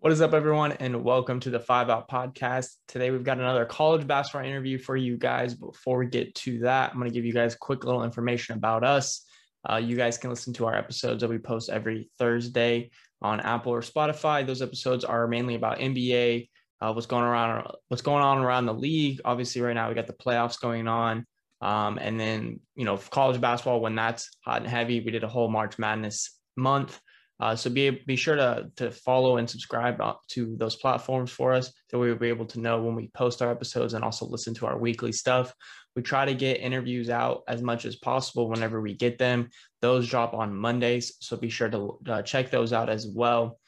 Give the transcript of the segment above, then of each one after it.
What is up, everyone, and welcome to the Five Out Podcast. Today, we've got another college basketball interview for you guys. Before we get to that, I'm going to give you guys quick little information about us. Uh, you guys can listen to our episodes that we post every Thursday on Apple or Spotify. Those episodes are mainly about NBA, uh, what's going around, what's going on around the league. Obviously, right now we got the playoffs going on, um, and then you know college basketball when that's hot and heavy. We did a whole March Madness month. Uh, so be be sure to to follow and subscribe to those platforms for us, so we'll be able to know when we post our episodes and also listen to our weekly stuff. We try to get interviews out as much as possible whenever we get them. Those drop on Mondays, so be sure to uh, check those out as well.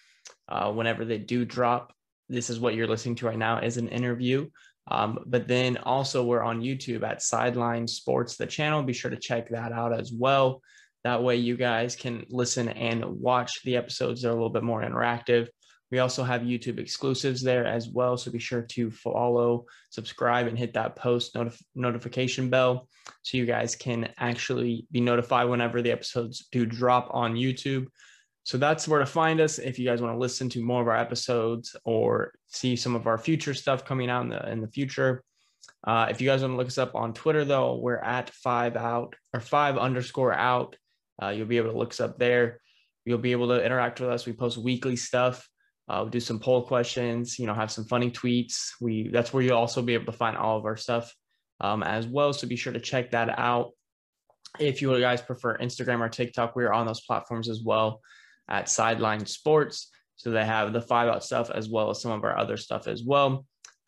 Uh, whenever they do drop, this is what you're listening to right now is an interview. Um, but then also we're on YouTube at Sideline Sports, the channel. Be sure to check that out as well. That way, you guys can listen and watch the episodes. They're a little bit more interactive. We also have YouTube exclusives there as well. So be sure to follow, subscribe, and hit that post notif- notification bell so you guys can actually be notified whenever the episodes do drop on YouTube. So that's where to find us if you guys want to listen to more of our episodes or see some of our future stuff coming out in the in the future. Uh, if you guys want to look us up on Twitter, though, we're at five out or five underscore out. Uh, you'll be able to look us up there. You'll be able to interact with us. We post weekly stuff. Uh, we do some poll questions. You know, have some funny tweets. We that's where you'll also be able to find all of our stuff um, as well. So be sure to check that out. If you guys prefer Instagram or TikTok, we are on those platforms as well at Sideline Sports. So they have the five out stuff as well as some of our other stuff as well,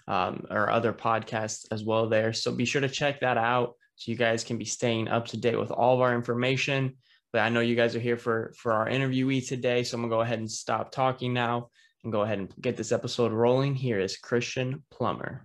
um, or other podcasts as well there. So be sure to check that out so you guys can be staying up to date with all of our information. But I know you guys are here for for our interviewee today, so I'm gonna go ahead and stop talking now and go ahead and get this episode rolling. Here is Christian Plummer.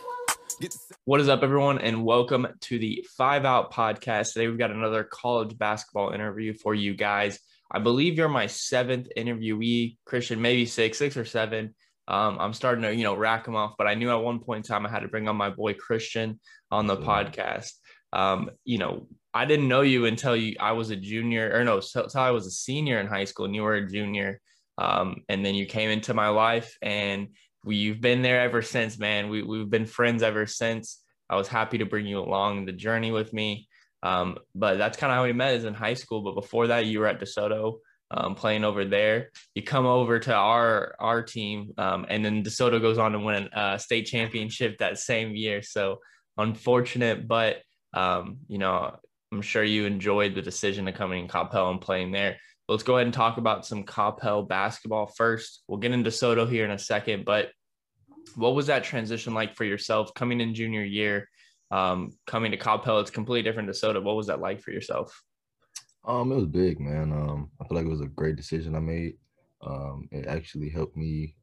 What is up, everyone, and welcome to the Five Out podcast. Today, we've got another college basketball interview for you guys. I believe you're my seventh interviewee, Christian, maybe six, six or seven. Um, I'm starting to, you know, rack them off, but I knew at one point in time I had to bring on my boy Christian on the podcast. Um, you know, I didn't know you until you I was a junior, or no, until I was a senior in high school, and you were a junior. Um, and then you came into my life, and we've been there ever since, man. We, we've been friends ever since. I was happy to bring you along the journey with me. Um, but that's kind of how we met is in high school. But before that, you were at DeSoto um, playing over there. You come over to our our team, um, and then DeSoto goes on to win a state championship that same year. So unfortunate, but um, you know, I'm sure you enjoyed the decision of coming in Coppell and playing there let's go ahead and talk about some Coppell basketball first. We'll get into Soto here in a second, but what was that transition like for yourself coming in junior year, um, coming to Coppell? It's completely different to Soto. What was that like for yourself? Um, it was big, man. Um, I feel like it was a great decision I made. Um, it actually helped me,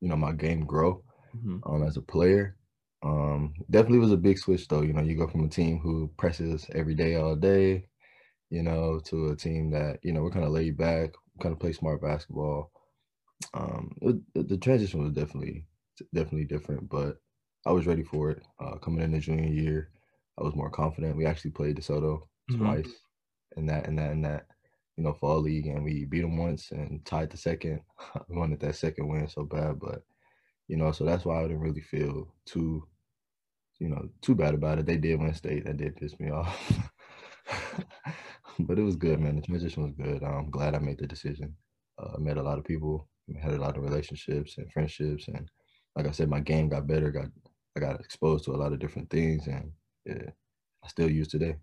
you know, my game grow mm-hmm. um, as a player. Um, definitely was a big switch though. You know, you go from a team who presses every day, all day, you know, to a team that, you know, we're kind of laid back, kind of play smart basketball. Um, it, the transition was definitely, definitely different, but I was ready for it. Uh, coming in the junior year, I was more confident. We actually played DeSoto mm-hmm. twice in that, in that, in that, you know, fall league, and we beat them once and tied the second. we wanted that second win so bad, but you know, so that's why I didn't really feel too, you know, too bad about it. They did win state. That did piss me off. but it was good, man. The transition was good. I'm glad I made the decision. Uh, I met a lot of people, had a lot of relationships and friendships, and like I said, my game got better. Got I got exposed to a lot of different things, and yeah, I still use today.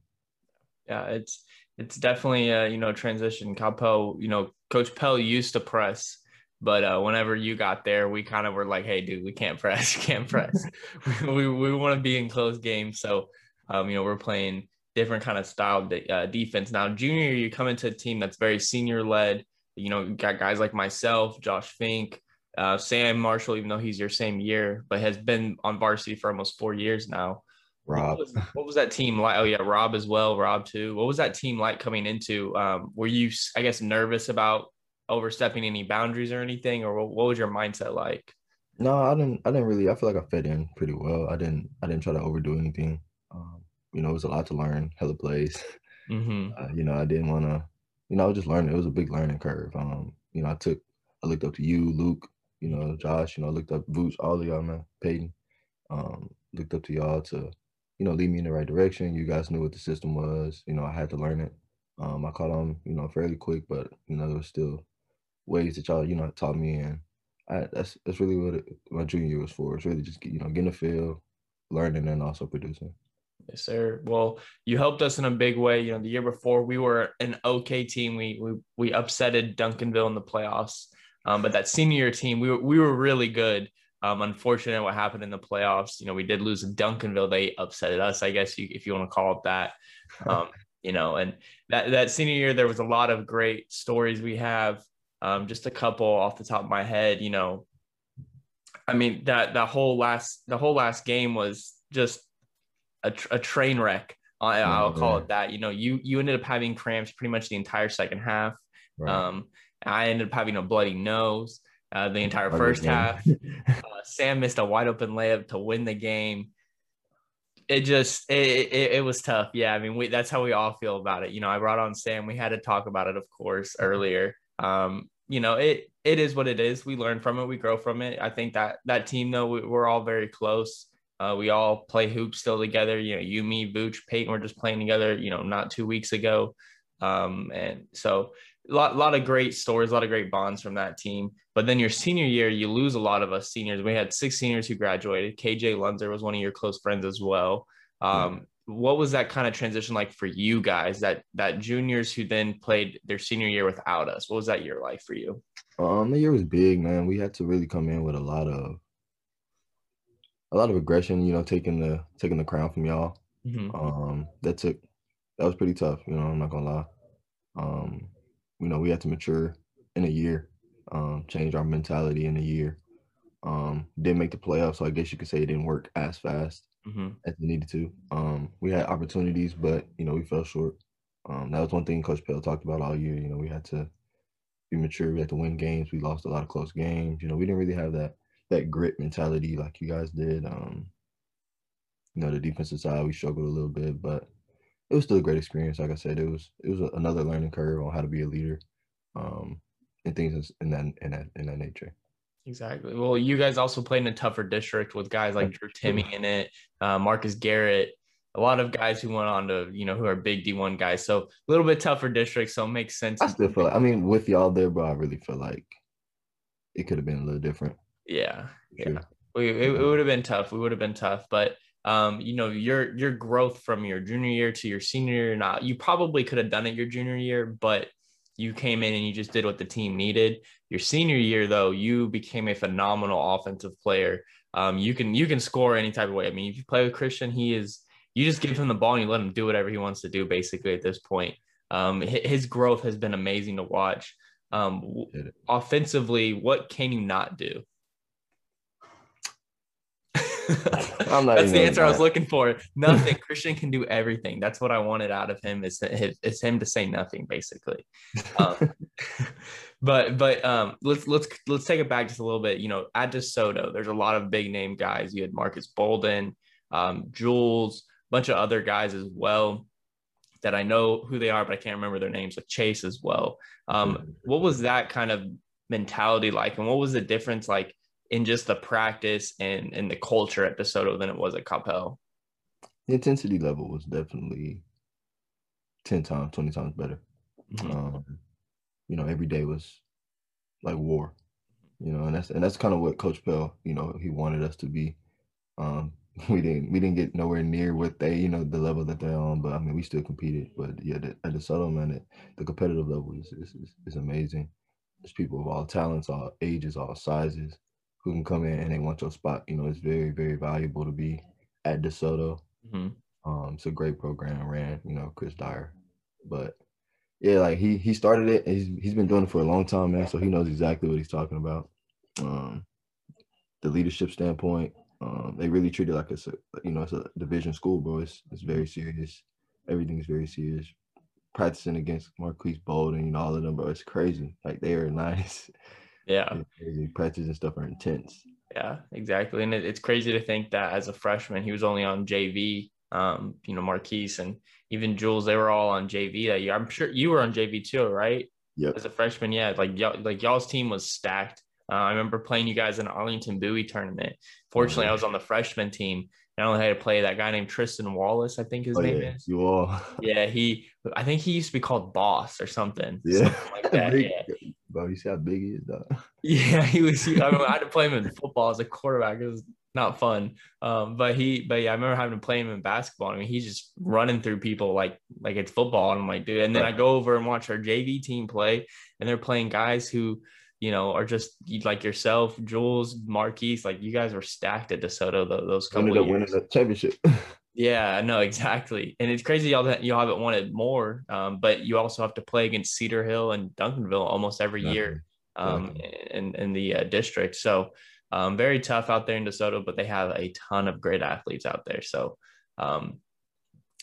Yeah, it's it's definitely a you know transition. Coppell, you know, Coach Pell used to press, but uh, whenever you got there, we kind of were like, "Hey, dude, we can't press, can't press. we we, we want to be in close games." So, um, you know, we're playing different kind of style de- uh, defense. Now, junior you come into a team that's very senior led. You know, you got guys like myself, Josh Fink, uh, Sam Marshall, even though he's your same year, but has been on varsity for almost four years now. Rob. What was, what was, that team like? Oh yeah, Rob as well. Rob too. What was that team like coming into? Um, were you, I guess, nervous about overstepping any boundaries or anything, or what, what was your mindset like? No, I didn't. I didn't really. I feel like I fit in pretty well. I didn't. I didn't try to overdo anything. Um, you know, it was a lot to learn. Hella plays. Mm-hmm. Uh, you know, I didn't want to. You know, I was just learning. It was a big learning curve. Um, you know, I took. I looked up to you, Luke. You know, Josh. You know, I looked up Boots, all of y'all, man. Peyton. Um, looked up to y'all to, you know, lead me in the right direction. You guys knew what the system was. You know, I had to learn it. Um, I caught on, you know, fairly quick, but you know, there was still ways that y'all, you know, taught me and I, that's that's really what it, my junior year was for. It's really just you know getting a feel, learning, and also producing. Yes, sir. Well, you helped us in a big way. You know, the year before we were an okay team. We we we upsetted Duncanville in the playoffs. Um, but that senior year team, we were we were really good. Um, unfortunate what happened in the playoffs. You know, we did lose to Duncanville. They upset us, I guess you if you want to call it that. Um, you know, and that that senior year there was a lot of great stories we have. Um, just a couple off the top of my head, you know. I mean that that whole last the whole last game was just a, a train wreck. I, will call it that. You know, you you ended up having cramps pretty much the entire second half. Right. Um, I ended up having a bloody nose uh, the entire first half. uh, Sam missed a wide open layup to win the game. It just it, it, it was tough. Yeah, I mean we that's how we all feel about it. You know, I brought on Sam. We had to talk about it, of course, earlier um, you know, it it is what it is. We learn from it, we grow from it. I think that that team though, we, are all very close. Uh, we all play hoops still together. You know, you, me, Vooch, Peyton were just playing together. You know, not two weeks ago, um, and so a lot, lot of great stories, a lot of great bonds from that team. But then your senior year, you lose a lot of us seniors. We had six seniors who graduated. KJ Lunzer was one of your close friends as well. Um, what was that kind of transition like for you guys that that juniors who then played their senior year without us what was that year like for you um the year was big man we had to really come in with a lot of a lot of aggression you know taking the taking the crown from y'all mm-hmm. um that took that was pretty tough you know i'm not gonna lie um you know we had to mature in a year um change our mentality in a year um didn't make the playoffs so i guess you could say it didn't work as fast mm-hmm. as we needed to. Um, we had opportunities, but you know we fell short. Um, that was one thing Coach Pell talked about all year. You know, we had to be mature. We had to win games. We lost a lot of close games. You know, we didn't really have that that grit mentality like you guys did. Um, you know, the defensive side we struggled a little bit, but it was still a great experience. Like I said, it was it was another learning curve on how to be a leader, um, and things in that in that in that nature. Exactly. Well, you guys also played in a tougher district with guys like Drew Timme in it, uh, Marcus Garrett, a lot of guys who went on to, you know, who are big D1 guys. So a little bit tougher district. So it makes sense. I still feel like, I mean, with y'all there, bro, I really feel like it could have been a little different. Yeah. Sure. Yeah. We, it, it would have been tough. We would have been tough. But, um, you know, your, your growth from your junior year to your senior year, not, you probably could have done it your junior year, but you came in and you just did what the team needed. Your senior year, though, you became a phenomenal offensive player. Um, you can you can score any type of way. I mean, if you play with Christian, he is you just give him the ball and you let him do whatever he wants to do. Basically, at this point, um, his growth has been amazing to watch. Um, offensively, what can you not do? That's the answer I was looking for. Nothing. Christian can do everything. That's what I wanted out of him. Is is him to say nothing, basically. Um, but but um, let's let's let's take it back just a little bit. You know, at DeSoto, there's a lot of big name guys. You had Marques Bolden, um, Jules, a bunch of other guys as well that I know who they are, but I can't remember their names. Like Chase as well. Um, what was that kind of mentality like, and what was the difference like? In just the practice and and the culture at DeSoto than it was at Coppell? The intensity level was definitely ten times, twenty times better. Mm-hmm. Um, you know, every day was like war. You know, and that's and that's kind of what Coach Pell, you know, he wanted us to be. Um, we didn't we didn't get nowhere near what they, you know, the level that they're on, but I mean, we still competed. But yeah, the, at DeSoto, man, it, the competitive level is, is is amazing. There's people of all talents, all ages, all sizes who can come in and they want your spot. You know, it's very, very valuable to be at DeSoto. Mm-hmm. Um, it's a great program ran, you know, Chris Dyer. But yeah, like he he started it. he's he's been doing it for a long time, man. So he knows exactly what he's talking about. Um, the leadership standpoint, um, they really treat it like it's a you know it's a division school, bro. It's it's very serious. Everything's very serious. Practicing against Marques Bolden, you know, all of them, bro. It's crazy. Like they are nice. Yeah. Practice and stuff are intense. Yeah, exactly. And it, it's crazy to think that as a freshman, he was only on JV. Um, you know, Marques and even Jules, they were all on JV that year. I'm sure you were on JV too, right? Yeah. As a freshman, yeah, like y'all, like y'all's team was stacked. Uh, I remember playing you guys in Arlington Bowie tournament. Fortunately, mm-hmm. I was on the freshman team. And I only had to play that guy named Tristan Wallace, I think his oh, name yeah. is. You all. Yeah, he. I think he used to be called Boss or something. Yeah, something like that. yeah. Bro, you see how big he is, though. Yeah, he was. He, I, mean, I had to play him in football as a quarterback. It was not fun. Um, but he, but yeah, I remember having to play him in basketball. I mean, he's just running through people like like it's football. And I'm like, dude. And then I go over and watch our JV team play, and they're playing guys who, you know, are just like yourself, Jules, Marques. Like you guys were stacked at DeSoto those couple Ended up winning the championship. Yeah, no, exactly. And it's crazy y'all that you haven't wanted more, um, but you also have to play against Cedar Hill and Duncanville almost every year um, in, in the uh, district. So um, very tough out there in DeSoto, but they have a ton of great athletes out there. So um,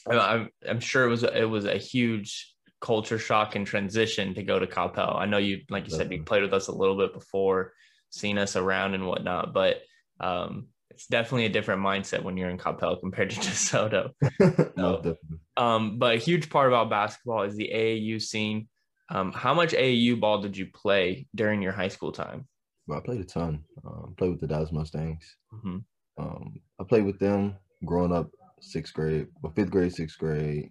I'm, I'm sure it was it was a huge culture shock and transition to go to Coppell. I know you, like you said, you played with us a little bit before, seen us around and whatnot, but um, it's definitely a different mindset when you're in Coppell compared to DeSoto. so, um, but a huge part about basketball is the AAU scene. Um, how much AAU ball did you play during your high school time? Well, I played a ton. Um, played with the Dallas Mustangs. Mm-hmm. Um, I played with them growing up, sixth grade, well, fifth grade, sixth grade.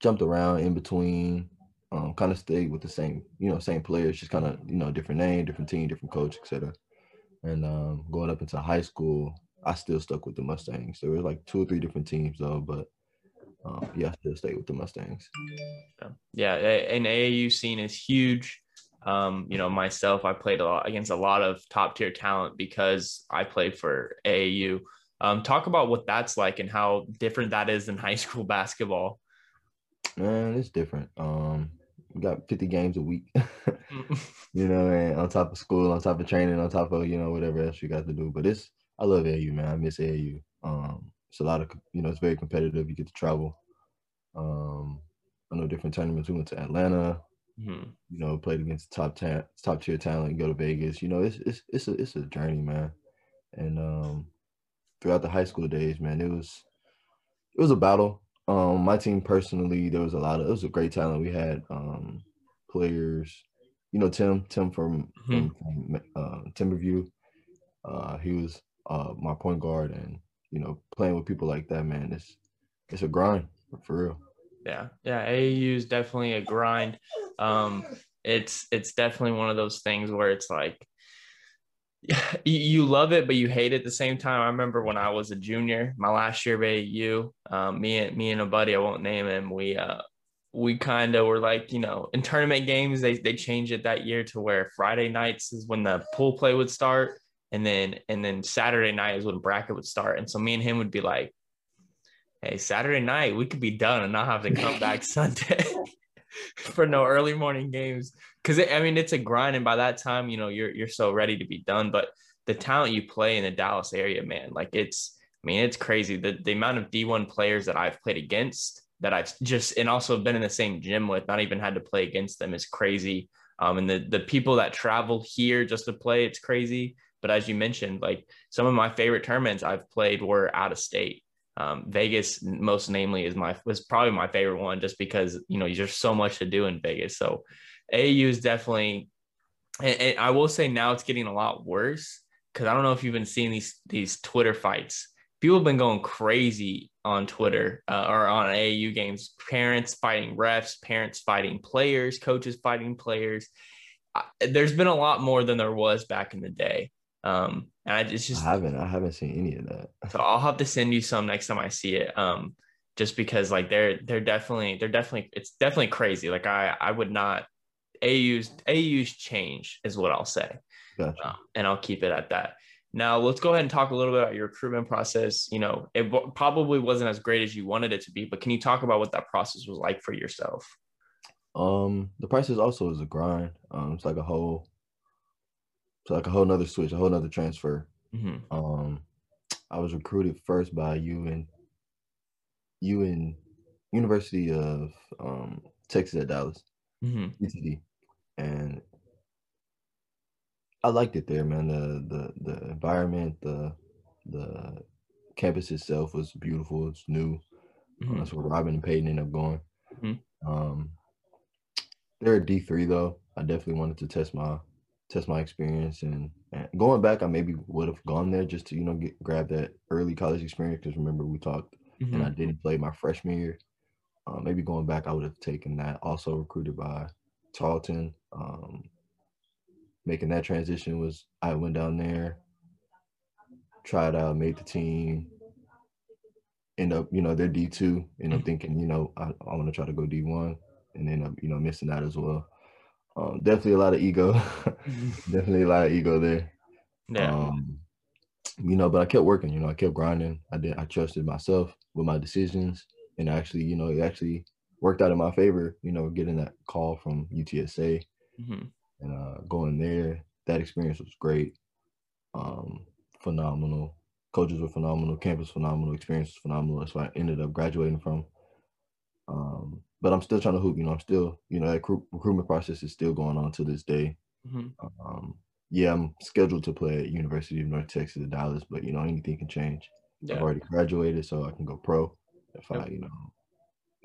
Jumped around in between. Um, kind of stayed with the same, you know, same players, just kind of, you know, different name, different team, different coach, etc. And um, going up into high school, I still stuck with the Mustangs. There were like two or three different teams though, but um, yeah, I still stayed with the Mustangs. Yeah, and AAU scene is huge. Um, you know, myself, I played a lot against a lot of top tier talent because I played for AAU. Um, talk about what that's like and how different that is in high school basketball. Man, it's different. Um, got 50 games a week, you know, and on top of school, on top of training, on top of, you know, whatever else you got to do. But it's, I love AU, man. I miss AU. Um, it's a lot of, you know, it's very competitive. You get to travel. Um, I know different tournaments. We went to Atlanta, mm-hmm. you know, played against top ta- top tier talent, go to Vegas. You know, it's, it's, it's a, it's a journey, man. And, um, throughout the high school days, man, it was, it was a battle. Um, my team personally, there was a lot of it was a great talent. We had um players, you know, Tim, Tim from, mm-hmm. from uh, Timberview. Uh, he was uh my point guard, and you know, playing with people like that, man, it's it's a grind for real. Yeah, yeah, AAU is definitely a grind. Um, it's it's definitely one of those things where it's like you love it, but you hate it at the same time. I remember when I was a junior, my last year of AU, um, me and me and a buddy, I won't name him, we uh, we kind of were like, you know, in tournament games, they they changed it that year to where Friday nights is when the pool play would start, and then and then Saturday night is when bracket would start. And so me and him would be like, hey, Saturday night we could be done and not have to come back Sunday. for no early morning games because I mean it's a grind, and by that time you know you're you're so ready to be done. But the talent you play in the Dallas area, man, like it's I mean it's crazy the the amount of D1 players that I've played against that I've just and also been in the same gym with, not even had to play against them is crazy. Um, and the the people that travel here just to play, it's crazy. But as you mentioned, like some of my favorite tournaments I've played were out of state. Um, Vegas, most namely, is my was probably my favorite one just because you know there's so much to do in Vegas. So AAU is definitely, and, and I will say now it's getting a lot worse because I don't know if you've been seeing these these Twitter fights. People have been going crazy on Twitter uh, or on AAU games. Parents fighting refs, parents fighting players, coaches fighting players. there's been a lot more than there was back in the day. Um, and I it's just I haven't I haven't seen any of that. So I'll have to send you some next time I see it. Um, just because like they're they're definitely they're definitely it's definitely crazy. Like I I would not AU's AU's change is what I'll say. Gotcha. Um, and I'll keep it at that. Now let's go ahead and talk a little bit about your recruitment process. You know, it w- probably wasn't as great as you wanted it to be, but can you talk about what that process was like for yourself? Um, the process also is a grind. Um, it's like a whole, it's like a whole nother switch, a whole nother transfer. Mm-hmm. Um, I was recruited first by you and you in University of um, Texas at Dallas, mm-hmm. UTD, and I liked it there, man. The the the environment, the the campus itself was beautiful. It's new. Mm-hmm. That's where Robin and Peyton ended up going. Mm-hmm. Um, they're a D three though. I definitely wanted to test my test my experience and, and going back, I maybe would have gone there just to you know get grab that early college experience because remember we talked mm-hmm. and I didn't play my freshman year. Uh, maybe going back, I would have taken that. Also recruited by Tarleton. Um, making that transition was I went down there, tried out, made the team. End up, you know, they're D two. End up mm. thinking, you know, I, I want to try to go D one, and end up, you know, missing that as well. Um, definitely a lot of ego. definitely a lot of ego there. Yeah. Um, you know, but I kept working. You know, I kept grinding. I did. I trusted myself with my decisions, and actually, you know, it actually worked out in my favor. You know, getting that call from UTSA. Mm-hmm and uh, going there, that experience was great. Um, phenomenal. Coaches were phenomenal. Campus phenomenal. Experience was phenomenal. That's what I ended up graduating from. Um, but I'm still trying to hoop. You know, I'm still, you know, that recruitment process is still going on to this day. Mm-hmm. Um, yeah, I'm scheduled to play at University of North Texas at Dallas, but you know, anything can change. Yeah. I've already graduated, so I can go pro if yep. I, you know,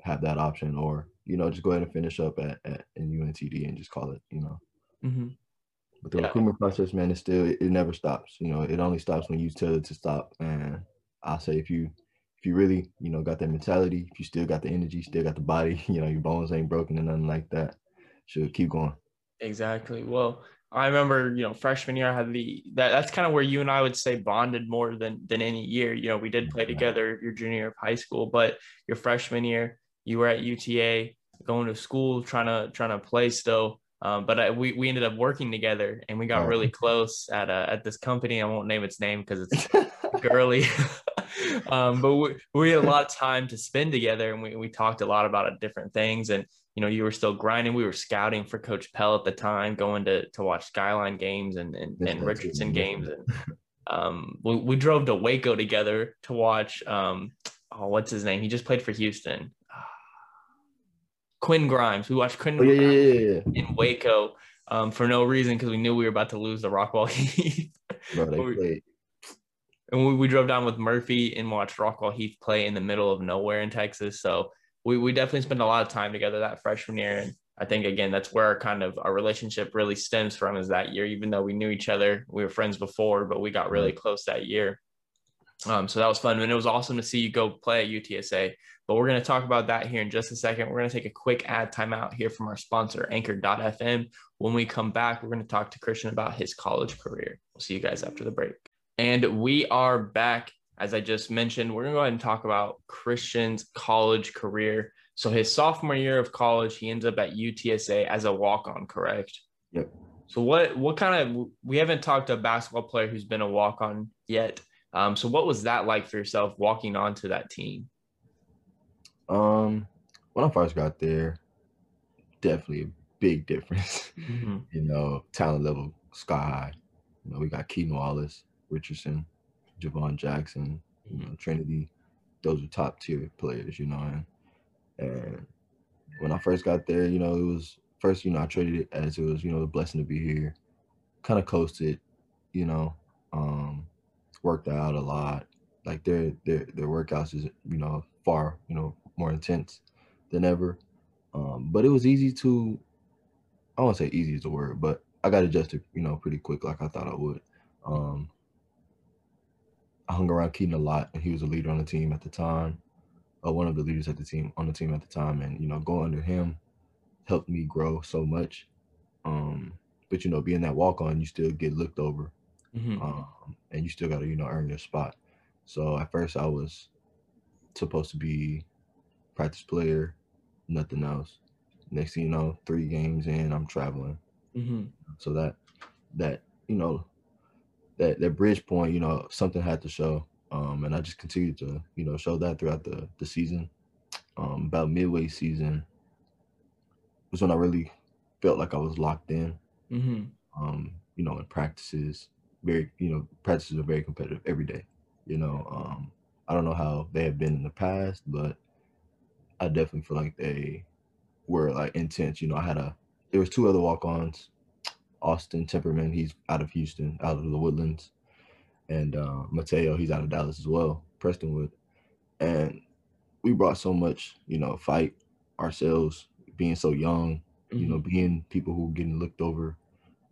have that option, or you know, just go ahead and finish up at, at in UNTD and just call it, you know, Mm-hmm. But the yeah. recruitment process, man, is still it, it, never stops. You know, it only stops when you tell it to stop. And I say if you if you really, you know, got that mentality, if you still got the energy, still got the body, you know, your bones ain't broken and nothing like that, should keep going. Exactly. Well, I remember, you know, freshman year I had the that that's kind of where you and I would say bonded more than than any year. You know, we did play together your junior year of high school, but your freshman year, you were at UTA going to school trying to trying to play still um, but I, we, we ended up working together and we got oh. really close at uh, at this company. I won't name its name because it's girly. um, but we, we had a lot of time to spend together and we, we talked a lot about different things. And, you know, you were still grinding. We were scouting for Coach Pell at the time, going to, to watch Skyline games and, and, and Richardson games. And um, we, we drove to Waco together to watch, um, oh, what's his name? He just played for Houston. Quinn Grimes. We watched Quinn oh, yeah, yeah, yeah, in Waco um, for no reason because we knew we were about to lose the Rockwall Heath. we, and we, we drove down with Murphy and watched Rockwall Heath play in the middle of nowhere in Texas. So we, we definitely spent a lot of time together that freshman year. And I think again, that's where our kind of our relationship really stems from is that year, even though we knew each other, we were friends before, but we got really close that year. Um, so that was fun. And it was awesome to see you go play at UTSA. But we're going to talk about that here in just a second. We're going to take a quick ad timeout here from our sponsor, Anchor.fm. When we come back, we're going to talk to Christian about his college career. We'll see you guys after the break. And we are back. As I just mentioned, we're going to go ahead and talk about Christian's college career. So, his sophomore year of college, he ends up at UTSA as a walk on, correct? Yep. So, what, what kind of, we haven't talked to a basketball player who's been a walk on yet. Um, so, what was that like for yourself walking onto that team? Um, when I first got there, definitely a big difference. Mm-hmm. you know, talent level sky high. You know, we got Keaton Wallace, Richardson, Jhivvan Jackson, you know, Trinity. Those are top tier players, you know. And, and when I first got there, you know, it was first, you know, I traded it as it was, you know, a blessing to be here. Kind of coasted, you know, um, worked out a lot. Like their their their workouts is, you know, far, you know, more intense than ever. Um, but it was easy to, I won't say easy is the word, but I got adjusted, you know, pretty quick, like I thought I would. Um, I hung around Keaton a lot, and he was a leader on the team at the time, uh, one of the leaders at the team on the team at the time, and you know, going under him helped me grow so much. Um, but you know, being that walk on, you still get looked over, mm-hmm. um, and you still got to you know earn your spot. So at first, I was supposed to be practice player, nothing else. Next thing you know, three games in, I'm traveling. Mm-hmm. So that that you know, that that bridge point, you know, something had to show. Um, and I just continued to, you know, show that throughout the the season. Um, about midway season was when I really felt like I was locked in. Mm-hmm. Um, you know, in practices, very, you know, practices are very competitive every day. You know, um, I don't know how they have been in the past, but I definitely feel like they were like intense. You know, I had a there was two other walk-ons, Austin Temperman, he's out of Houston, out of the Woodlands, and uh, Mateo, he's out of Dallas as well, Prestonwood, and we brought so much, you know, fight ourselves, being so young, mm-hmm. you know, mm-hmm. being people who were getting looked over.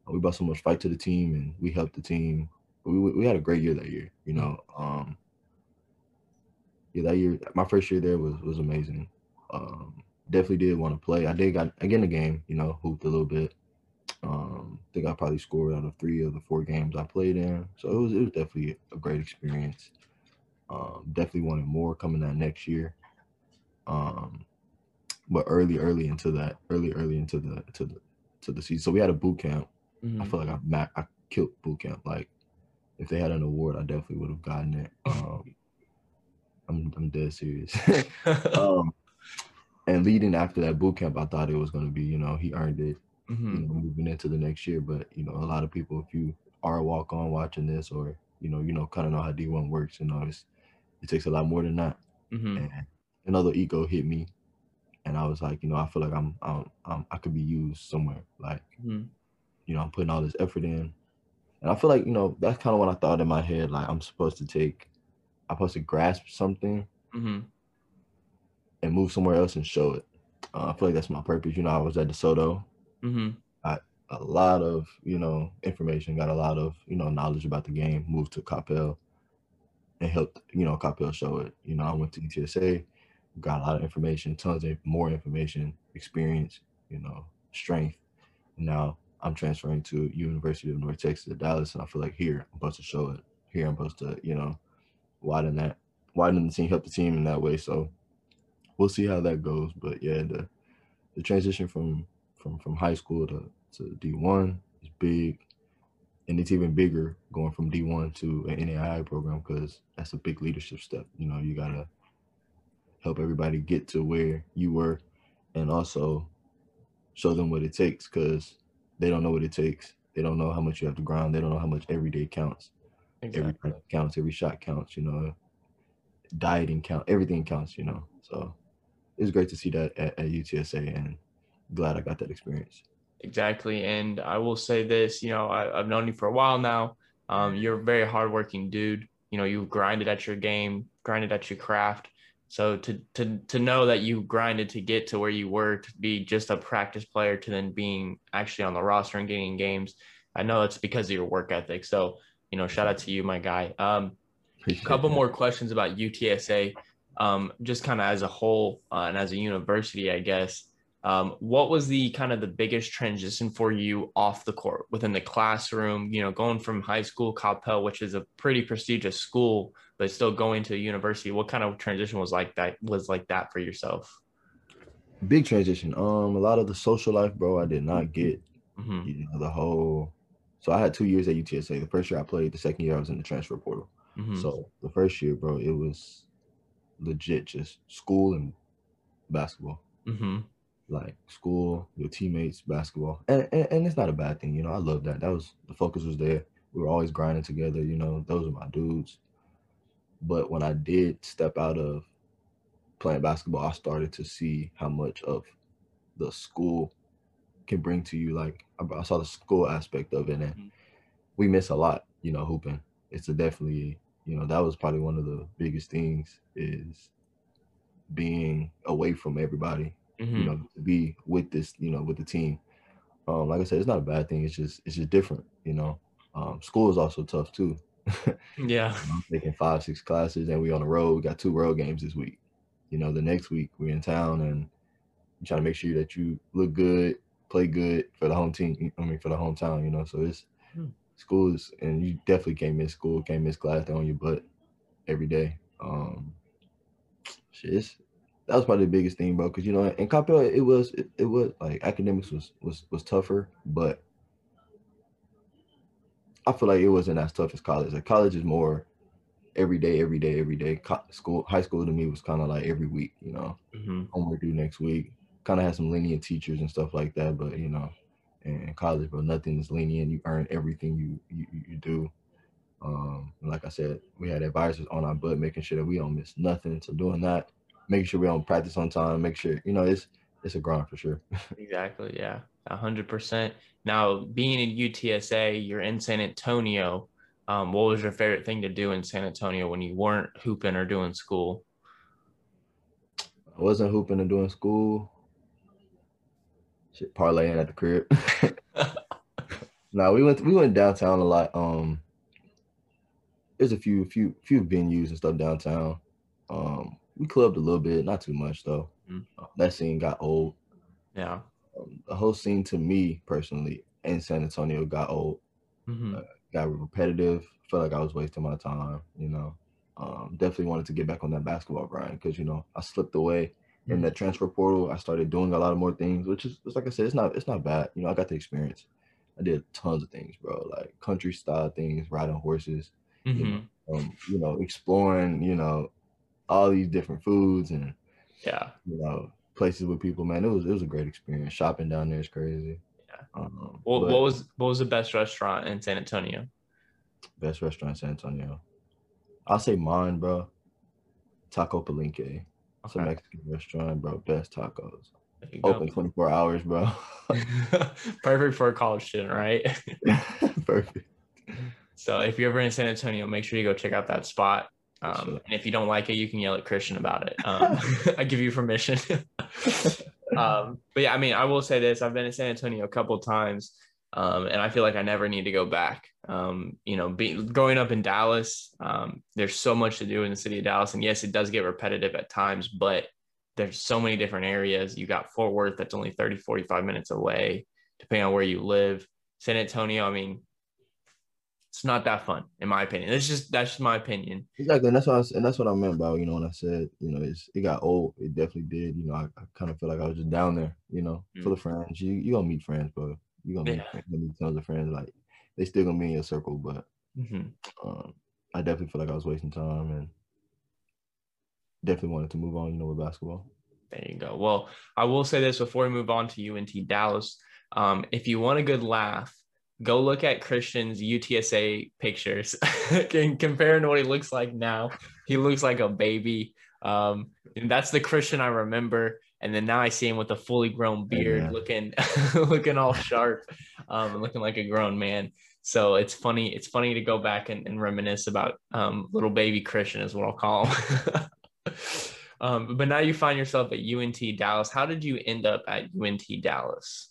We brought so much fight to the team, and we helped the team. We we had a great year that year, you know. Um, yeah, that year, my first year there was was amazing. Um, definitely did want to play. I did got again the game, you know, hooped a little bit. Um, I think I probably scored out of three of the four games I played in. So it was it was definitely a great experience. Um, definitely wanted more coming out next year. Um, but early, early into that, early, early into the to the to the season. So we had a boot camp. Mm-hmm. I feel like I I killed boot camp. Like if they had an award, I definitely would have gotten it. Um, I'm I'm dead serious. um, and leading after that boot camp, I thought it was going to be, you know, he earned it. Mm-hmm. You know, moving into the next year, but you know, a lot of people, if you are a walk on watching this, or you know, you know, kind of know how D one works, you know, it's it takes a lot more than that. Mm-hmm. And another ego hit me, and I was like, you know, I feel like I'm, I'm, I'm i could be used somewhere. Like, mm-hmm. you know, I'm putting all this effort in, and I feel like, you know, that's kind of what I thought in my head. Like, I'm supposed to take, I'm supposed to grasp something, mm-hmm and move somewhere else and show it. Uh, I feel like that's my purpose. You know, I was at DeSoto. Mm-hmm. Got a lot of you know information, got a lot of you know knowledge about the game. Moved to Coppell and helped you know Coppell show it. You know, I went to UTSA, got a lot of information, tons of more information, experience, you know, strength. Now I'm transferring to University of North Texas at Dallas, and I feel like here I'm supposed to show it. Here I'm supposed to you know widen that, widen the team, help the team in that way. So we'll see how that goes. But yeah, the the transition from from from high school to to D one is big, and it's even bigger going from D one to an NAIA program because that's a big leadership step. You know, you gotta help everybody get to where you were, and also show them what it takes because they don't know what it takes. They don't know how much you have to grind. They don't know how much every day counts. Exactly. Every counts. Every shot counts. You know, dieting count. Everything counts. You know, so it was great to see that at, at UTSA and glad I got that experience. Exactly. And I will say this, you know, I, have known you for a while now. Um, you're a very hardworking dude. You know, you grinded at your game, grinded at your craft. So to to to know that you grinded to get to where you were to be just a practice player to then being actually on the roster and getting games, I know it's because of your work ethic. So you know, shout out to you, my guy. Um, a couple more questions about UTSA um, just kind of as a whole uh, and as a university, I guess. Um, what was the kind of the biggest transition for you off the court within the classroom? You know, going from high school, Coppell, which is a pretty prestigious school, but still going to a university. What kind of transition was like that? Was like that for yourself? Big transition. Um, a lot of the social life, bro, I did not get. Mm-hmm. You know, the whole. So I had two years at UTSA. The first year I played. The second year I was in the transfer portal. Mm-hmm. So the first year, bro, it was legit just school and basketball. Mm-hmm. Like school, your teammates, basketball, and, and, and it's not a bad thing. You know, I love that. That was the focus was there. We were always grinding together. You know, those are my dudes. But when I did step out of playing basketball, I started to see how much of the school can bring to you. Like I saw the school aspect of it, and mm-hmm. we miss a lot. You know, hooping. It's a definitely you know that was probably one of the biggest things is being away from everybody mm-hmm. you know to be with this you know with the team. Um like i said it's not a bad thing it's just it's just different you know. Um school is also tough too. Yeah. I'm taking five six classes and we on the road we got two road games this week. You know the next week we're in town and trying to make sure that you look good play good for the home team i mean for the hometown you know so it's hmm schools, and you definitely can't miss school, can't miss class. They're on your butt every day. Um, shit, that was probably the biggest thing, bro. Because you know, in Coppell, it was it, it was like academics was was was tougher, but I feel like it wasn't as tough as college. Like college is more every day, every day, every day. School, high school to me was kind of like every week. You know, mm-hmm. homework due next week. Kind of had some lenient teachers and stuff like that, but you know, in college, but nothing is lenient. You earn everything you you, you do. Um, like I said, we had advisors on our butt, making sure that we don't miss nothing. So doing that, making sure we don't practice on time, make sure you know it's it's a grind for sure. exactly. Yeah, hundred percent. Now, being in UTSA, you're in San Antonio. Um, what was your favorite thing to do in San Antonio when you weren't hooping or doing school? I wasn't hooping or doing school. Shit, parlaying at the crib. no, we went we went downtown a lot. Um, there's a few few few venues and stuff downtown. Um, we clubbed a little bit, not too much though. Mm-hmm. that scene got old. Yeah. Um, the whole scene to me personally in San Antonio got old. Mm-hmm. Uh, got repetitive. Felt like I was wasting my time. You know, um, definitely wanted to get back on that basketball grind because you know I slipped away. In that transfer portal. I started doing a lot of more things, which is like I said, it's not it's not bad. You know, I got the experience. I did tons of things, bro. Like country style things, riding horses. Mm-hmm. You, know, um, you know, exploring. You know, all these different foods and yeah, you know, places with people. Man, it was it was a great experience. Shopping down there is crazy. Yeah. Um, well, what was what was the best restaurant in San Antonio? Best restaurant in San Antonio. I'll say mine, bro. Taco Palenque. It's okay. a Mexican restaurant, bro. Best tacos. Open 24 hours, bro. Perfect for a college student, right? Perfect. So if you're ever in San Antonio, make sure you go check out that spot. Um, and if you don't like it, you can yell at Christian about it. Um, I give you permission. um, but yeah, I mean, I will say this: I've been in San Antonio a couple times, um, and I feel like I never need to go back. Um, you know, be, growing up in Dallas, um, there's so much to do in the city of Dallas, and yes, it does get repetitive at times, but there's so many different areas. You got Fort Worth that's only 30, 45 minutes away, depending on where you live. San Antonio, I mean, it's not that fun, in my opinion. It's just that's just my opinion. Exactly, and that's what I was, and that's what I meant about you know when I said you know it's it got old. It definitely did. You know, I, I kind of feel like I was just down there. You know, mm-hmm. full of friends. You you gonna meet friends, bro. You gonna yeah. meet tons of friends. Like they still gonna be in your circle, but mm-hmm. um, I definitely feel like I was wasting time and definitely wanted to move on. You know, with basketball. There you go. Well, I will say this before we move on to UNT Dallas. Um, if you want a good laugh, go look at Christian's UTSA pictures and comparing to what he looks like now. He looks like a baby. Um, and that's the Christian I remember. And then now I see him with a fully grown beard, yeah. looking looking all sharp, um, looking like a grown man. So it's funny. It's funny to go back and, and reminisce about um, little baby Christian, is what I'll call him. um, but now you find yourself at UNT Dallas. How did you end up at UNT Dallas?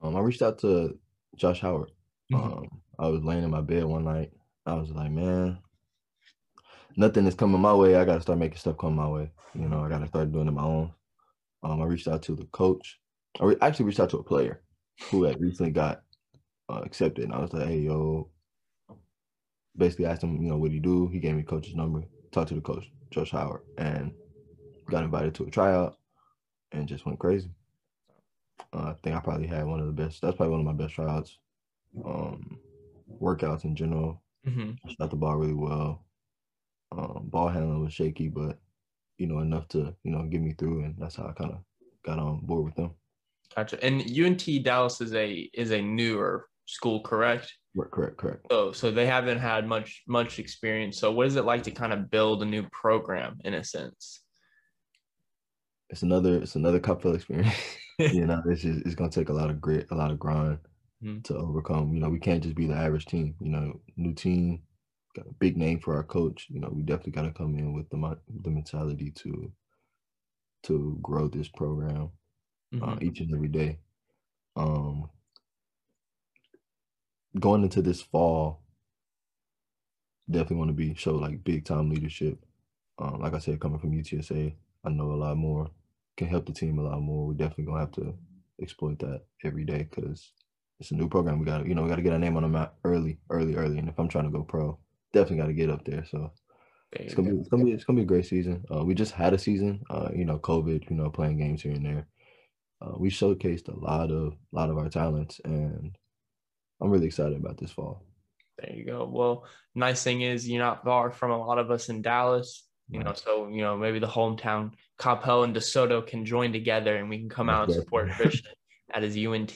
Um, I reached out to Josh Howard. Mm-hmm. Um, I was laying in my bed one night. I was like, man, nothing is coming my way. I got to start making stuff come my way. You know, I got to start doing it my own. Um, I reached out to the coach. I re- actually reached out to a player who had recently got uh, accepted. And I was like, hey, yo, basically asked him, you know, what he do. He gave me coach's number. Talked to the coach, Josh Howard, and got invited to a tryout and just went crazy. Uh, I think I probably had one of the best. That's probably one of my best tryouts. Um, workouts in general. Mm-hmm. Shot the ball really well. Um, ball handling was shaky, but you know enough to you know get me through, and that's how I kind of got on board with them. Gotcha. And UNT Dallas is a is a newer school, correct? Correct, correct. So so they haven't had much much experience. So what is it like to kind of build a new program in a sense? It's another it's another Coppell experience. you know, it's just, it's gonna take a lot of grit, a lot of grind mm-hmm. to overcome. You know, we can't just be the average team. You know, new team, got a big name for our coach. You know, we definitely got to come in with the the mentality to to grow this program uh, mm-hmm. uh, each and every day. Um, going into this fall, definitely want to be show like big time leadership. Um, like I said, coming from UTSA, I know a lot more can help the team a lot more. We're definitely gonna have to exploit that every day because it's a new program. We got to, you know, we got to get our name on the map early, early, early. And if I'm trying to go pro, definitely got to get up there. So it's gonna be, it's gonna be, it's gonna be a great season. Uh, we just had a season. Uh, you know, COVID. You know, playing games here and there. Uh, we showcased a lot of, a lot of our talents, and I'm really excited about this fall. There you go. Well, nice thing is you're not far from a lot of us in Dallas. You know, so you know maybe the hometown Coppell and DeSoto can join together, and we can come out and support Christian at his UNT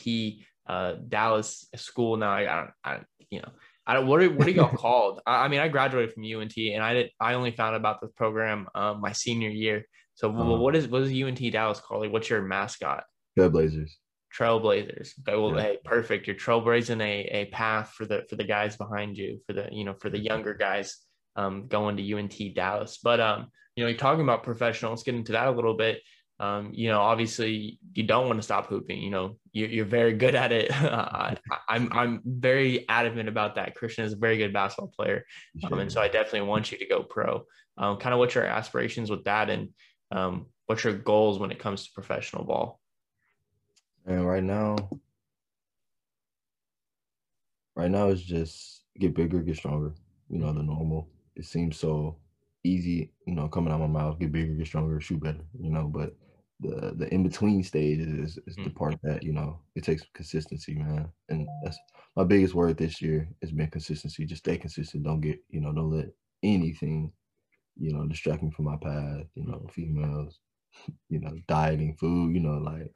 uh, Dallas school. Now, I, I, I you know, I don't. What are what are y'all called? I, I, mean, I graduated from UNT, and I did. I only found out about this program uh, my senior year. So, uh, what is what is UNT Dallas called? Like, what's your mascot? Trailblazers. Trailblazers. Okay, well, yeah. hey, perfect. You're trailblazing a, a path for the for the guys behind you, for the you know for the younger guys um, going to UNT Dallas. But um, you know, you're talking about professional. Let's get into that a little bit. Um, you know, obviously, you don't want to stop hooping. You know, you're, you're very good at it. I, I'm I'm very adamant about that. Christian is a very good basketball player, um, and so I definitely want you to go pro. Um, kind of what's your aspirations with that, and um, what's your goals when it comes to professional ball? And right now, right now it's just get bigger, get stronger. You know, the normal. It seems so easy, you know, coming out my mouth, get bigger, get stronger, shoot better, you know, but the the in between stage is, is the mm. part that, you know, it takes consistency, man. And that's my biggest word this year has been consistency. Just stay consistent. Don't get, you know, don't let anything, you know, distract me from my path, you know, females, you know, dieting, food, you know, like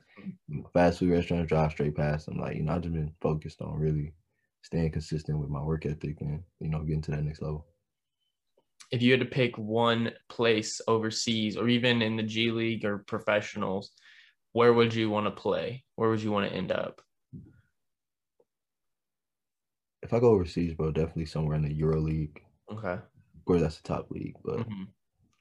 fast food restaurants drive straight past them. Like, you know, I've just been focused on really staying consistent with my work ethic and, you know, getting to that next level. If you had to pick one place overseas or even in the G League or professionals, where would you want to play? Where would you want to end up? If I go overseas, bro, definitely somewhere in the Euro League. Okay. Of course, that's the top league, but mm-hmm.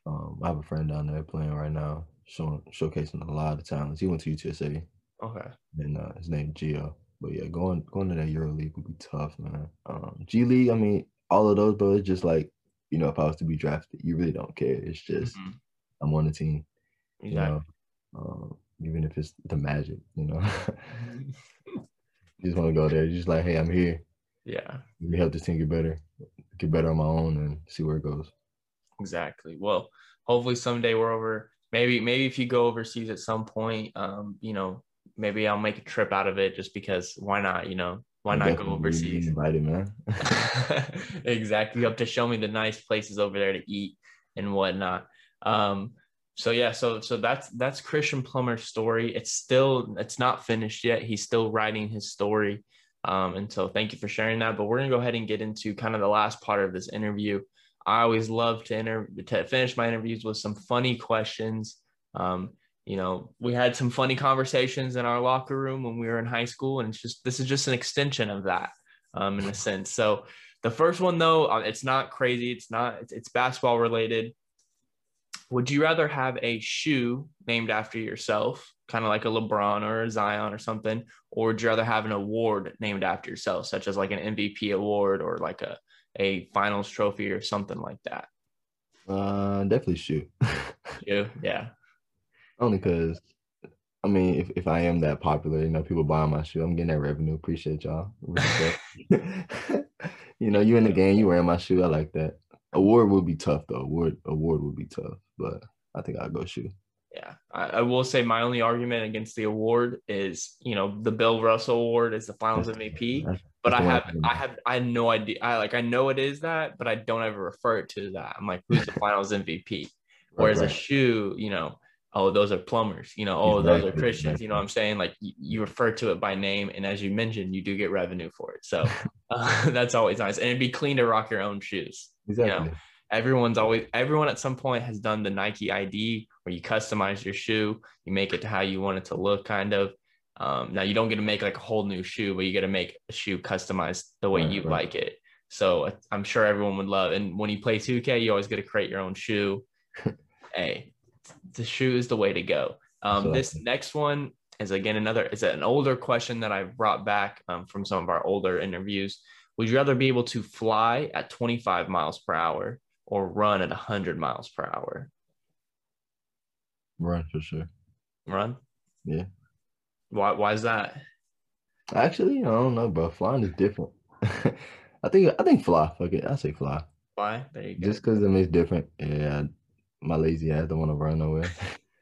um, I have a friend down there playing right now showing showcasing a lot of talents. He went to UTSA. Okay. And uh, his name Gio. But yeah, going going to that Euro League would be tough, man. Um, G League, I mean, all of those, but it's just like you know, if I was to be drafted, you really don't care. It's just mm-hmm. I'm on the team. Exactly. You know, um, even if it's the Magic, you know, you just want to go there. You're just like, hey, I'm here. Yeah. Let me help this team get better, get better on my own, and see where it goes. Exactly. Well, hopefully someday we're over maybe maybe if you go overseas at some point, um, you know, maybe I'll make a trip out of it just because why not? You know, why not go overseas? Invited, man. exactly. You have to show me the nice places over there to eat and whatnot. Um, so yeah, so so that's that's Christian Plummer's story. It's still it's not finished yet. He's still writing his story. Um, and so thank you for sharing that. But we're gonna go ahead and get into kind of the last part of this interview. I always love to inter- to finish my interviews with some funny questions. Um, you know, we had some funny conversations in our locker room when we were in high school, and it's just this is just an extension of that, um, in a sense. So the first one though, uh, it's not crazy. It's not. It's, it's basketball related. Would you rather have a shoe named after yourself, kind of like a LeBron or a Zion or something, or would you rather have an award named after yourself, such as like an MVP award or like a a finals trophy or something like that? Uh, definitely shoe. shoe, yeah. Only because, I mean, if, if I am that popular, you know, people buying my shoe, I'm getting that revenue. Appreciate y'all. you know, you in the game, you wearing my shoe. I like that. Award would be tough though. Award award would be tough, but I think I'll go shoe. Yeah, I, I, will say my only argument against the award is, you know, the Bill Russell Award is the Finals MVP, but I have, I have, I have no idea. I like, I know it is that, but I don't ever refer it to that. I'm like, who's the Finals MVP? Whereas right. a shoe, you know, oh, those are Plummers, you know, oh, those are Christians. You know what I'm saying? Like you, you, refer to it by name, and as you mentioned, you do get revenue for it. So uh, that's always nice, and it'd be clean to rock your own shoes. Exactly. You know? everyone's always everyone at some point has done the Nike ID where you customize your shoe, you make it to how you want it to look, kind of. Um, now you don't get to make like a whole new shoe, but you get to make a shoe customized the way right, you right. like it. So I'm sure everyone would love. And when you play 2K, you always get to create your own shoe. hey, the shoe is the way to go. Um, this next one is again another is an older question that I brought back um, from some of our older interviews. Would you rather be able to fly at 25 miles per hour or run at 100 miles per hour? Run for sure. Run? Yeah. Why why is that? Actually, I don't know, bro. Flying is different. I think I think fly. Fuck it. I say fly. Fly? There you go. Just because it makes different. Yeah. My lazy ass don't want to run nowhere.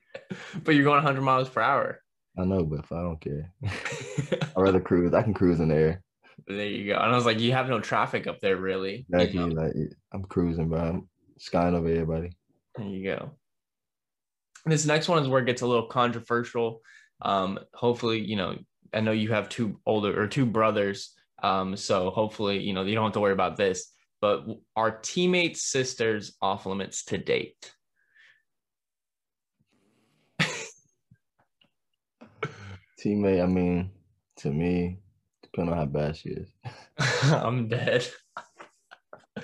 but you're going 100 miles per hour. I know, but if I don't care, I'd rather cruise. I can cruise in the air. there you go. And I was like, you have no traffic up there, really. Exactly. You know? Like I'm cruising, bro. I'm skying over everybody. There you go. This next one is where it gets a little controversial. Um, hopefully, you know, I know you have two older or two brothers. Um, so hopefully, you know, you don't have to worry about this. But are teammates sisters off limits to date? Teammate, I mean, to me, depending on how bad she is. I'm dead.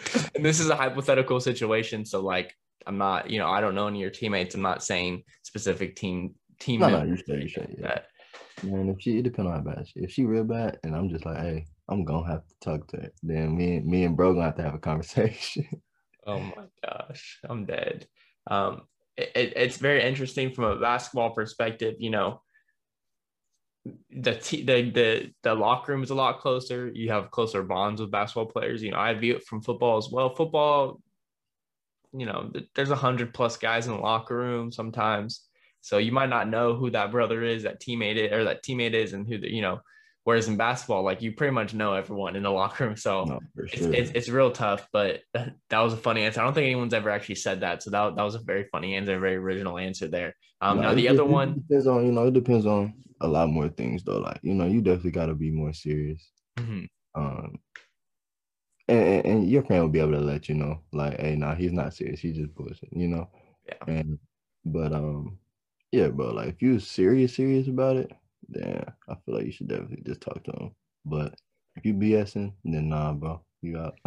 and this is a hypothetical situation. So like I'm not, you know, I don't know any of your teammates. I'm not saying specific team team. No, no, you say you say yeah. Man, if she it depends on how bad she if she real bad and I'm just like, hey, I'm gonna have to talk to her. Then me and me and bro gonna have to have a conversation. oh my gosh, I'm dead. Um it, it's very interesting from a basketball perspective, you know. The, t- the the the locker room is a lot closer. You have closer bonds with basketball players. You know, I view it from football as well. Football, you know, there's a hundred plus guys in the locker room sometimes. So you might not know who that brother is, that teammate is, or that teammate is, and who the, you know. Whereas in basketball, like you pretty much know everyone in the locker room, so no, sure. it's, it's, it's real tough. But that was a funny answer. I don't think anyone's ever actually said that, so that, that was a very funny answer, a very original answer there. Um, no, now the other one depends on you know it depends on a lot more things though. Like you know you definitely got to be more serious. Mm-hmm. Um, and, and, your friend will be able to let you know, like, hey, nah, he's not serious. He's just pushing, you know. Yeah. And but um, yeah, bro. Like if you're serious, serious about it, then I feel like you should definitely just talk to him. But if you BSing, then nah, bro, you out.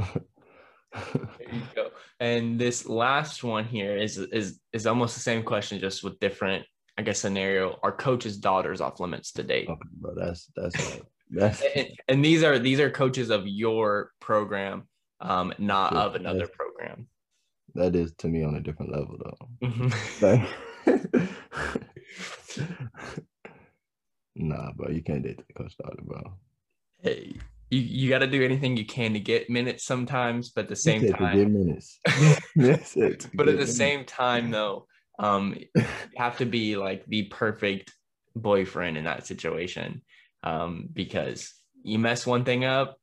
there you go. And this last one here is is is almost the same question, just with different, I guess, scenario. Are coaches' daughters off limits to date? Okay, bro, that's that's that's. and, and, these are these are coaches of your program, um, not of another program. That is to me on a different level, though. Mm-hmm. Nah, bro, you can't date the coach daughter, bro. Hey, you, you got to do anything you can to get minutes sometimes, but at the same time, minutes. But at the minutes. same time, though, um, you have to be like the perfect boyfriend in that situation, um, because you mess one thing up,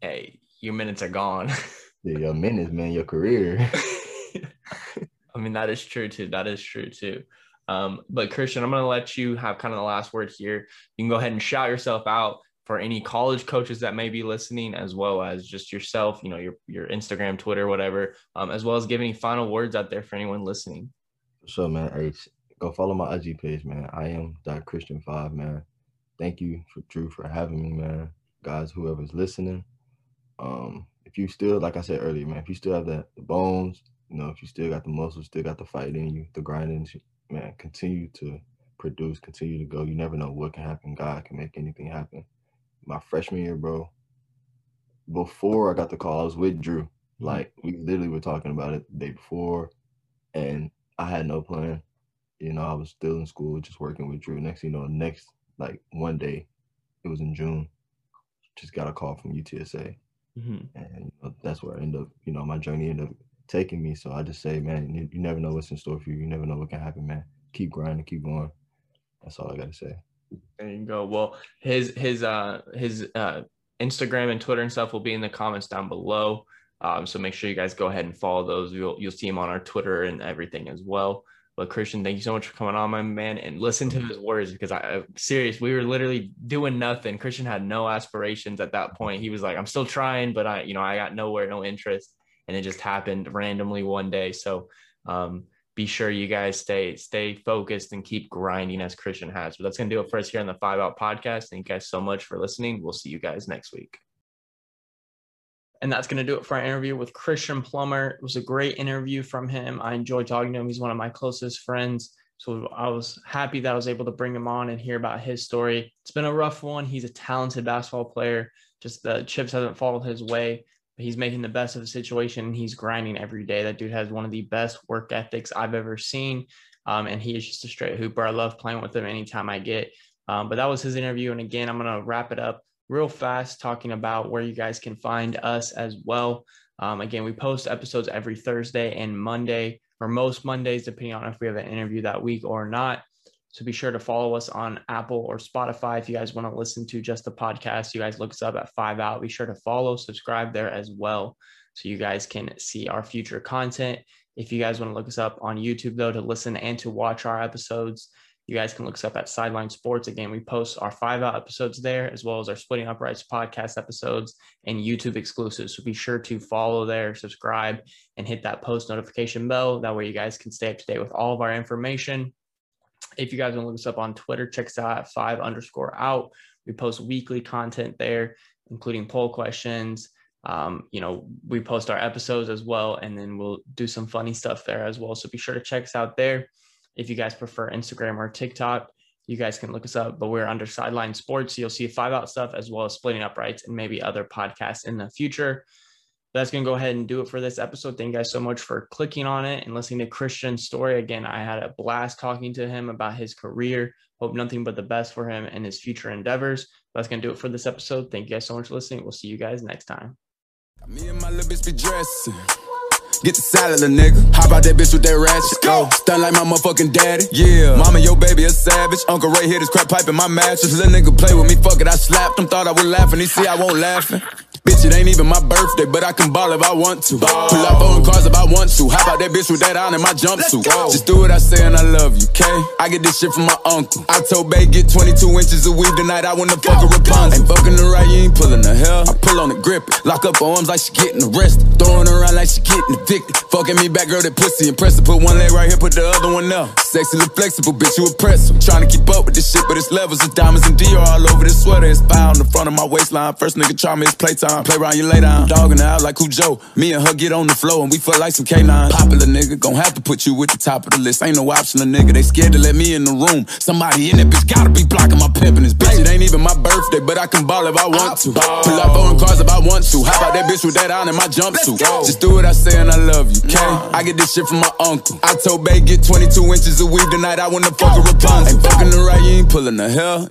hey, your minutes are gone. yeah, your minutes, man, your career. I mean, that is true too. That is true too. Um, but Christian, I'm going to let you have kind of the last word here. You can go ahead and shout yourself out for any college coaches that may be listening, as well as just yourself, you know, your, your Instagram, Twitter, whatever, um, as well as giving final words out there for anyone listening. Sure, man. Hey, go follow my IG page, man. I am that Christian five, man. Thank you for Drew for having me, man. Guys, whoever's listening, um, if you still, like I said earlier, man, if you still have that the bones, you know, if you still got the muscles, still got the fight in you, the grinding, man, continue to produce, continue to go. You never know what can happen. God can make anything happen. My freshman year, bro, before I got the call, I was with Drew. Mm-hmm. Like we literally were talking about it the day before, and I had no plan. You know, I was still in school, just working with Drew. Next, you know, next like one day, it was in June. Just got a call from UTSA, mm-hmm. and that's where I end up. You know, my journey ended up taking me. So I just say, man, you, you never know what's in store for you. You never know what can happen, man. Keep grinding, keep going. That's all I gotta say. There you go. Well, his his uh his uh Instagram and Twitter and stuff will be in the comments down below. Um, so make sure you guys go ahead and follow those. You'll you'll see him on our Twitter and everything as well. But Christian, thank you so much for coming on, my man, and listen to his words because I, I'm serious. We were literally doing nothing. Christian had no aspirations at that point. He was like, "I'm still trying, but I, you know, I got nowhere, no interest." and it just happened randomly one day. So um, be sure you guys stay stay focused and keep grinding as Christian has. But that's gonna do it for us here on the Five Out Podcast. Thank you guys so much for listening. We'll see you guys next week. And that's going to do it for our interview with Christian Plummer. It was a great interview from him. I enjoyed talking to him. He's one of my closest friends. So I was happy that I was able to bring him on and hear about his story. It's been a rough one. He's a talented basketball player. Just the chips haven't fallen his way he's making the best of the situation. He's grinding every day. That dude has one of the best work ethics I've ever seen. Um, and he is just a straight hooper. I love playing with him anytime I get. Um, but that was his interview. And again, I'm going to wrap it up real fast talking about where you guys can find us as well. Um, again, we post episodes every Thursday and Monday, or most Mondays, depending on if we have an interview that week or not. So be sure to follow us on Apple or Spotify. If you guys want to listen to just the podcast, you guys look us up at Five Out. Be sure to follow, subscribe there as well. So you guys can see our future content. If you guys want to look us up on YouTube, though, to listen and to watch our episodes, you guys can look us up at Sideline Sports. Again, we post our five out episodes there, as well as our Splitting Uprights podcast episodes and YouTube exclusives. So be sure to follow there, subscribe, and hit that post notification bell. That way, you guys can stay up to date with all of our information. If you guys want to look us up on Twitter, check us out at five underscore out. We post weekly content there, including poll questions. Um, you know, we post our episodes as well, and then we'll do some funny stuff there as well. So be sure to check us out there. If you guys prefer Instagram or TikTok, you guys can look us up, but we're under Sideline Sports. you'll see five out stuff as well as splitting uprights and maybe other podcasts in the future. That's going to go ahead and do it for this episode. Thank you guys so much for clicking on it and listening to Christian's story. Again, I had a blast talking to him about his career. Hope nothing but the best for him and his future endeavors. That's going to do it for this episode. Thank you guys so much for listening. We'll see you guys next time. Me and my little bitch be dressing. Get the salad, little nigga. Hop out that bitch with that ratchet. Go. Oh, stun like my motherfucking daddy. Yeah. Mama, your baby a savage. Uncle Ray hit his crack pipe in my mattress. Little nigga play with me. Fuck it, I slapped him. Thought I was laughing. He see I won't laughing. Bitch, it ain't even my birthday, but I can ball if I want to. Ball. Pull up on cars if I want to. How about that bitch with that on in my jumpsuit? Just do what I say and I love you, okay? I get this shit from my uncle. I told Bay get 22 inches of weed tonight. I wanna fuck a Rapunzel. Ain't fucking the right, you ain't pulling the hell. I pull on the grip it. Lock up her arms like she getting arrested. Throwing around like she getting addicted. Fucking me back, girl, that pussy impressive. Put one leg right here, put the other one up. Sexy, flexible, bitch, you impressive. Trying to keep up with this shit, but it's levels of diamonds and Dior all over this sweater. It's fire on the front of my waistline. First nigga try me, it's playtime. Play around, you lay down. Dogging out like Cujo. Me and her get on the floor and we feel like some K9. Popular nigga, gon' have to put you at the top of the list. Ain't no option, a nigga. They scared to let me in the room. Somebody in that bitch gotta be blocking my pimp this bitch. It ain't even my birthday, but I can ball if I want to. Pull up on cars if I want to. How about that bitch with that on in my jumpsuit? Just do what I say and I love you, okay? I get this shit from my uncle. I told Bay get 22 inches of weed tonight. I wanna fuck a Rapunzel. Ain't fucking the right, you ain't pulling the hell.